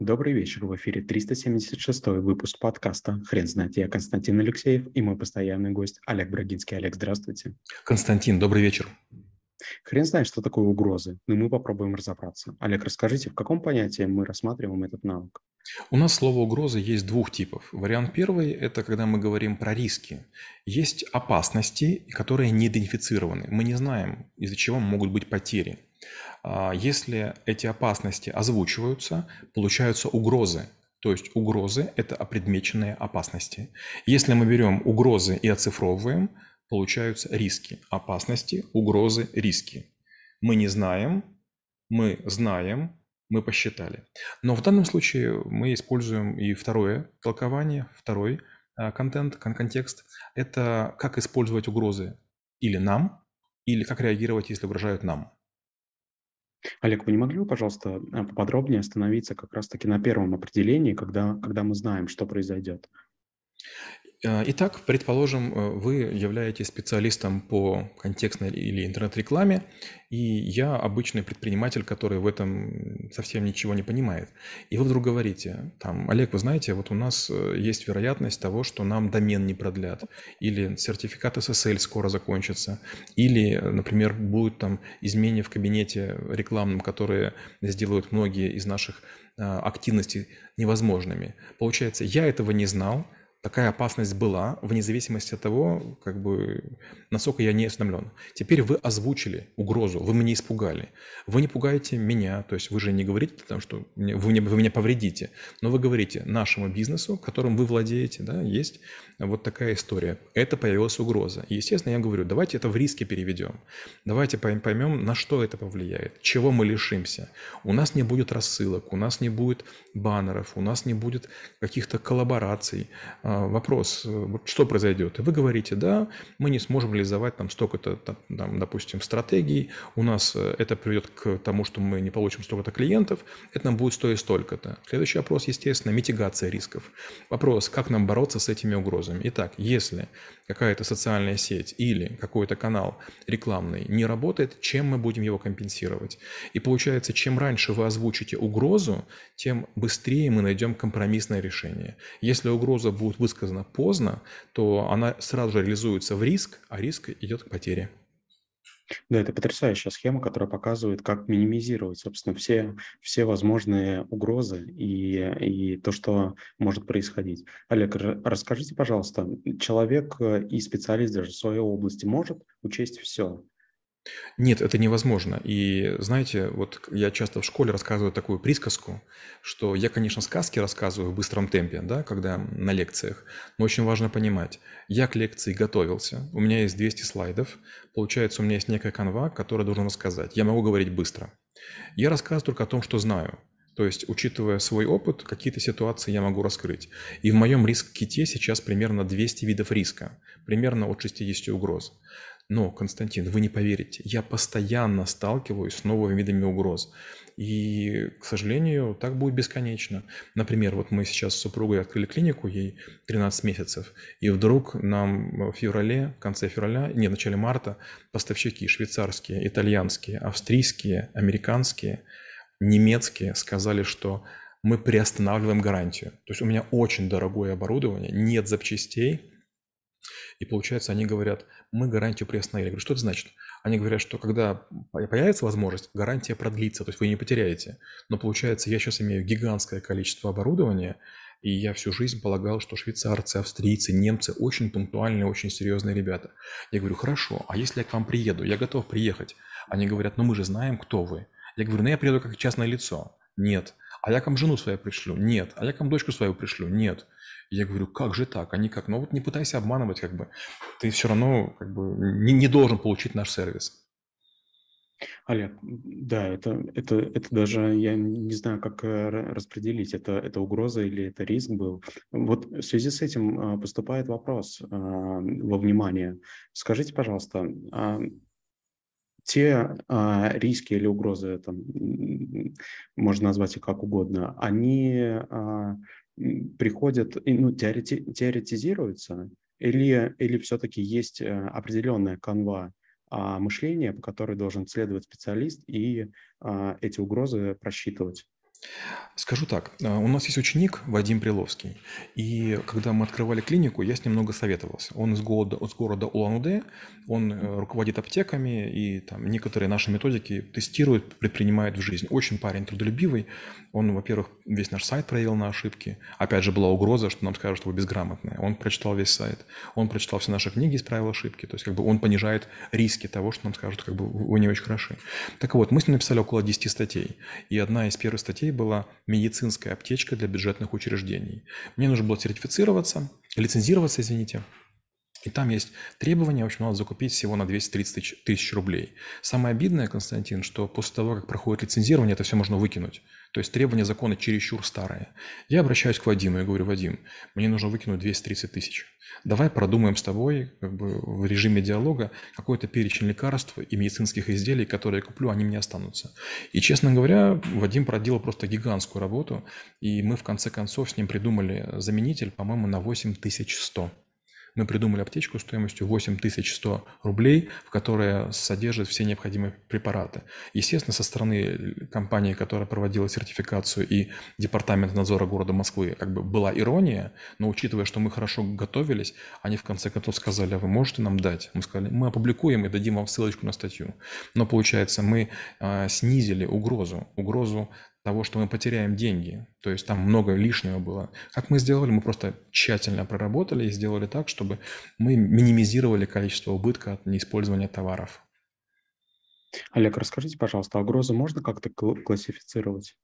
Добрый вечер. В эфире 376 выпуск подкаста «Хрен знает». Я Константин Алексеев и мой постоянный гость Олег Брагинский. Олег, здравствуйте. Константин, добрый вечер. Хрен знает, что такое угрозы, но мы попробуем разобраться. Олег, расскажите, в каком понятии мы рассматриваем этот навык? У нас слово «угроза» есть двух типов. Вариант первый – это когда мы говорим про риски. Есть опасности, которые не идентифицированы. Мы не знаем, из-за чего могут быть потери. А, если эти опасности озвучиваются, получаются угрозы. То есть угрозы – это опредмеченные опасности. Если мы берем угрозы и оцифровываем, получаются риски. Опасности, угрозы, риски. Мы не знаем, мы знаем, мы посчитали. Но в данном случае мы используем и второе толкование, второй а, контент, контекст. Это как использовать угрозы или нам, или как реагировать, если угрожают нам. Олег, вы не могли бы, пожалуйста, э, поподробнее остановиться как раз-таки на первом определении, когда, когда мы знаем, что произойдет? Э, итак, предположим, э, вы являетесь специалистом по контекстной или интернет-рекламе, и я обычный предприниматель, который в этом совсем ничего не понимает. И вы вдруг говорите, там, Олег, вы знаете, вот у нас э, есть вероятность того, что нам домен не продлят, или сертификат SSL скоро закончится, или, например, будут там изменения в кабинете рекламном, которые сделают многие из наших активностей невозможными. Получается, я этого не знал, такая опасность была, вне зависимости от того, как бы, насколько я не осведомлен. Теперь вы озвучили угрозу, вы меня испугали. Вы не пугаете меня, то есть вы же не говорите, потому что вы, вы меня повредите, но вы говорите нашему бизнесу, которым вы владеете, да, есть вот такая история. Это появилась угроза. И, естественно, я говорю, давайте это в риски переведем. Давайте поймем, на что это повлияет, чего мы лишимся. У нас не будет рассылок, у нас не будет баннеров, у нас не будет каких-то коллабораций, а, вопрос, э, вот что произойдет? И вы говорите, да, мы не сможем реализовать там столько-то, там, допустим, стратегий, у нас э, это приведет к тому, что мы не получим столько-то клиентов, это нам будет стоить столько-то. Следующий вопрос, естественно, митигация рисков. Вопрос, как нам бороться с этими угрозами. Итак, если какая-то социальная сеть или какой-то канал рекламный не работает, чем мы будем его компенсировать? И получается, чем раньше вы озвучите угрозу, тем быстрее мы найдем компромиссное решение. Если угроза будет высказана поздно, то она сразу же реализуется в риск, а риск идет к потере. Да, это потрясающая схема, которая показывает, как минимизировать, собственно, все, все возможные угрозы и, и то, что может происходить. Олег, расскажите, пожалуйста, человек и специалист даже в своей области может учесть все? Нет, это невозможно. И знаете, вот я часто в школе рассказываю такую присказку, что я, конечно, сказки рассказываю в быстром темпе, да, когда на лекциях, но очень важно понимать, я к лекции готовился, у меня есть 200 слайдов, получается, у меня есть некая канва, которая должна рассказать. Я могу говорить быстро. Я рассказываю только о том, что знаю. То есть, учитывая свой опыт, какие-то ситуации я могу раскрыть. И в моем риск-ките сейчас примерно 200 видов риска, примерно от 60 угроз. Но, Константин, вы не поверите, я постоянно сталкиваюсь с новыми видами угроз. И, к сожалению, так будет бесконечно. Например, вот мы сейчас с супругой открыли клинику, ей 13 месяцев, и вдруг нам в феврале, в конце февраля, не, в начале марта поставщики швейцарские, итальянские, австрийские, американские, немецкие сказали, что мы приостанавливаем гарантию. То есть у меня очень дорогое оборудование, нет запчастей, и получается, они говорят, мы гарантию приостановили. Я говорю, что это значит? Они говорят, что когда появится возможность, гарантия продлится, то есть вы не потеряете. Но получается, я сейчас имею гигантское количество оборудования, и я всю жизнь полагал, что швейцарцы, австрийцы, немцы очень пунктуальные, очень серьезные ребята. Я говорю, хорошо, а если я к вам приеду, я готов приехать. Они говорят, ну мы же знаем, кто вы. Я говорю, ну я приеду как частное лицо. Нет. А я к жену свою пришлю? Нет. А я к дочку свою пришлю? Нет. Я говорю, как же так? Они как? Ну вот не пытайся обманывать, как бы. Ты все равно как бы не, не должен получить наш сервис. Олег, да, это, это, это даже, я не знаю, как э, распределить, это, это угроза или это риск был. Вот в связи с этим а, поступает вопрос а, во внимание. Скажите, пожалуйста, те риски или угрозы, там, можно назвать их как угодно, они приходят, ну, теорети, теоретизируются, или, или все-таки есть э, определенная канва а, мышления, по которой должен следовать специалист и а, эти угрозы просчитывать? Скажу так, а, у нас есть ученик Вадим Приловский, и когда мы открывали клинику, я с ним много советовался. Он из города, из города Улан-Удэ, он э, руководит аптеками и там некоторые наши методики тестирует, предпринимает в жизнь. Очень парень трудолюбивый. Он, во-первых, весь наш сайт проверил на ошибки. Опять же, была угроза, что нам скажут, что вы безграмотные. Он прочитал весь сайт. Он прочитал все наши книги, исправил ошибки. То есть, как бы он понижает риски того, что нам скажут, как бы вы не очень хороши. Так вот, мы с ним написали около 10 статей. И одна из первых статей была медицинская аптечка для бюджетных учреждений. Мне нужно было сертифицироваться, лицензироваться, извините. И там есть требования, в общем, надо закупить всего на 230 тысяч рублей. Самое обидное, Константин, что после того, как проходит лицензирование, это все можно выкинуть. То есть требования закона чересчур старые. Я обращаюсь к Вадиму и говорю, Вадим, мне нужно выкинуть 230 тысяч. Давай продумаем с тобой как бы, в режиме диалога какой-то перечень лекарств и медицинских изделий, которые я куплю, они мне останутся. И, честно говоря, Вадим проделал просто гигантскую работу, и мы в конце концов с ним придумали заменитель, по-моему, на 8100 мы придумали аптечку стоимостью 8100 рублей, в которой содержит все необходимые препараты. Естественно, со стороны компании, которая проводила сертификацию и Департамента надзора города Москвы, как бы была ирония, но учитывая, что мы хорошо готовились, они в конце концов сказали, а вы можете нам дать? Мы сказали, мы опубликуем и дадим вам ссылочку на статью. Но получается, мы э, снизили угрозу, угрозу того, что мы потеряем деньги. То есть там много лишнего было. Как мы сделали? Мы просто тщательно проработали и сделали так, чтобы мы минимизировали количество убытка от неиспользования товаров. Олег, расскажите, пожалуйста, угрозы можно как-то классифицировать?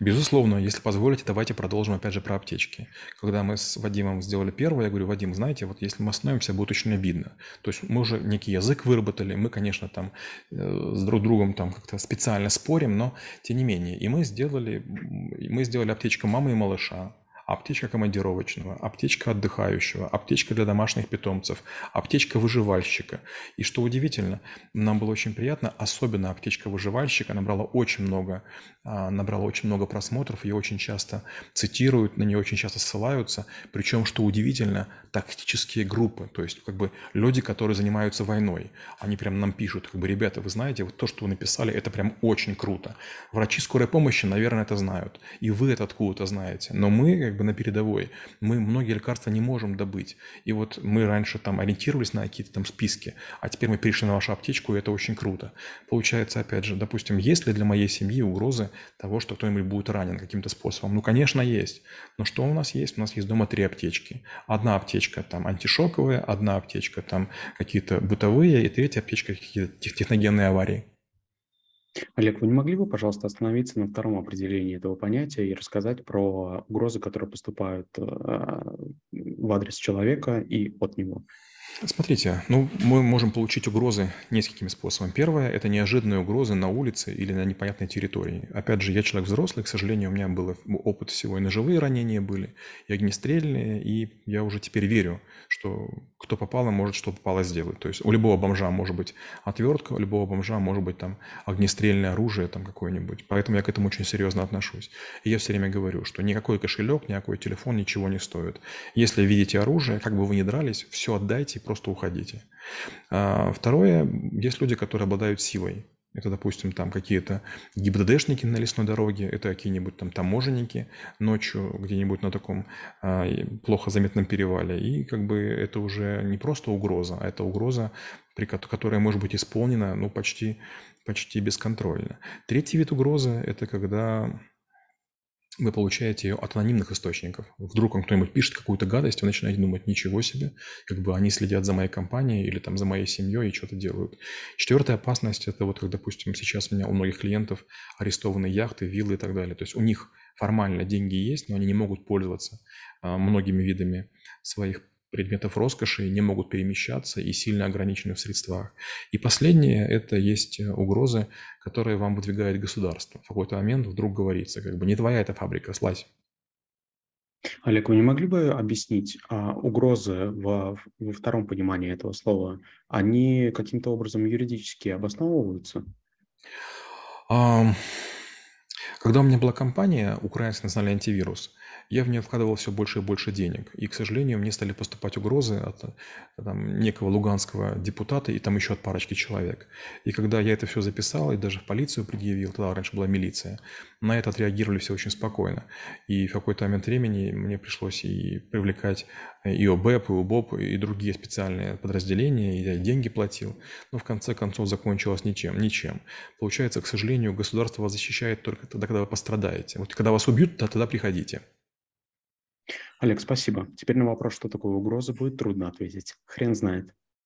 Безусловно, если позволите, давайте продолжим опять же про аптечки. Когда мы с Вадимом сделали первое, я говорю, Вадим, знаете, вот если мы остановимся, будет очень обидно. То есть мы уже некий язык выработали, мы, конечно, там э, с друг другом там как-то специально спорим, но тем не менее. И мы сделали, мы сделали аптечку мамы и малыша, аптечка командировочного, аптечка отдыхающего, аптечка для домашних питомцев, аптечка выживальщика. И что удивительно, нам было очень приятно, особенно аптечка выживальщика набрала очень много, а, набрала очень много просмотров, ее очень часто цитируют, на нее очень часто ссылаются. Причем, что удивительно, тактические группы, то есть как бы люди, которые занимаются войной, они прям нам пишут, как бы, ребята, вы знаете, вот то, что вы написали, это прям очень круто. Врачи скорой помощи, наверное, это знают, и вы это откуда-то знаете, но мы, как бы на передовой. Мы многие лекарства не можем добыть. И вот мы раньше там ориентировались на какие-то там списки, а теперь мы перешли на вашу аптечку, и это очень круто. Получается, опять же, допустим, есть ли для моей семьи угрозы того, что кто-нибудь будет ранен каким-то способом? Ну, конечно, есть. Но что у нас есть? У нас есть дома три аптечки. Одна аптечка там антишоковая, одна аптечка там какие-то бытовые, и третья аптечка какие-то техногенные аварии. Олег, вы не могли бы, пожалуйста, остановиться на втором определении этого понятия и рассказать про угрозы, которые поступают э, в адрес человека и от него? Смотрите, ну, мы можем получить угрозы несколькими способами. Первое – это неожиданные угрозы на улице или на непонятной территории. Опять же, я человек взрослый, к сожалению, у меня был опыт всего, и ножевые ранения были, и огнестрельные, и я уже теперь верю, что кто попало, может что попало сделать. То есть у любого бомжа может быть отвертка, у любого бомжа может быть там огнестрельное оружие там какое-нибудь. Поэтому я к этому очень серьезно отношусь. И я все время говорю, что никакой кошелек, никакой телефон ничего не стоит. Если видите оружие, как бы вы ни дрались, все отдайте, просто уходите. А, второе, есть люди, которые обладают силой. Это, допустим, там какие-то ГИБДДшники на лесной дороге, это какие-нибудь там таможенники ночью где-нибудь на таком а, плохо заметном перевале. И как бы это уже не просто угроза, а это угроза, при, которая может быть исполнена ну, почти, почти бесконтрольно. Третий вид угрозы – это когда вы получаете ее от анонимных источников. Вдруг вам кто-нибудь пишет какую-то гадость, вы начинаете думать, ничего себе, как бы они следят за моей компанией или там за моей семьей и что-то делают. Четвертая опасность – это вот как, допустим, сейчас у меня у многих клиентов арестованы яхты, виллы и так далее. То есть у них формально деньги есть, но они не могут пользоваться а, многими видами своих предметов роскоши не могут перемещаться и сильно ограничены в средствах. И последнее – это есть э, угрозы, которые вам выдвигает государство. В какой-то момент вдруг говорится, как бы не твоя эта фабрика, слазь. Олег, вы не могли бы объяснить, а угрозы во, во втором понимании этого слова, они каким-то образом юридически обосновываются? Когда у меня была компания «Украинский национальный антивирус», я в нее вкладывал все больше и больше денег. И, к сожалению, мне стали поступать угрозы от там, некого луганского депутата и там еще от парочки человек. И когда я это все записал и даже в полицию предъявил, тогда раньше была милиция, на это отреагировали все очень спокойно. И в какой-то момент времени мне пришлось и привлекать и ОБЭП, и УБОП, и другие специальные подразделения, и я деньги платил. Но в конце концов закончилось ничем. ничем. Получается, к сожалению, государство защищает только тогда, когда вы пострадаете. Вот когда вас убьют, то тогда приходите. Олег, спасибо. Теперь на вопрос, что такое угроза, будет трудно ответить. Хрен знает.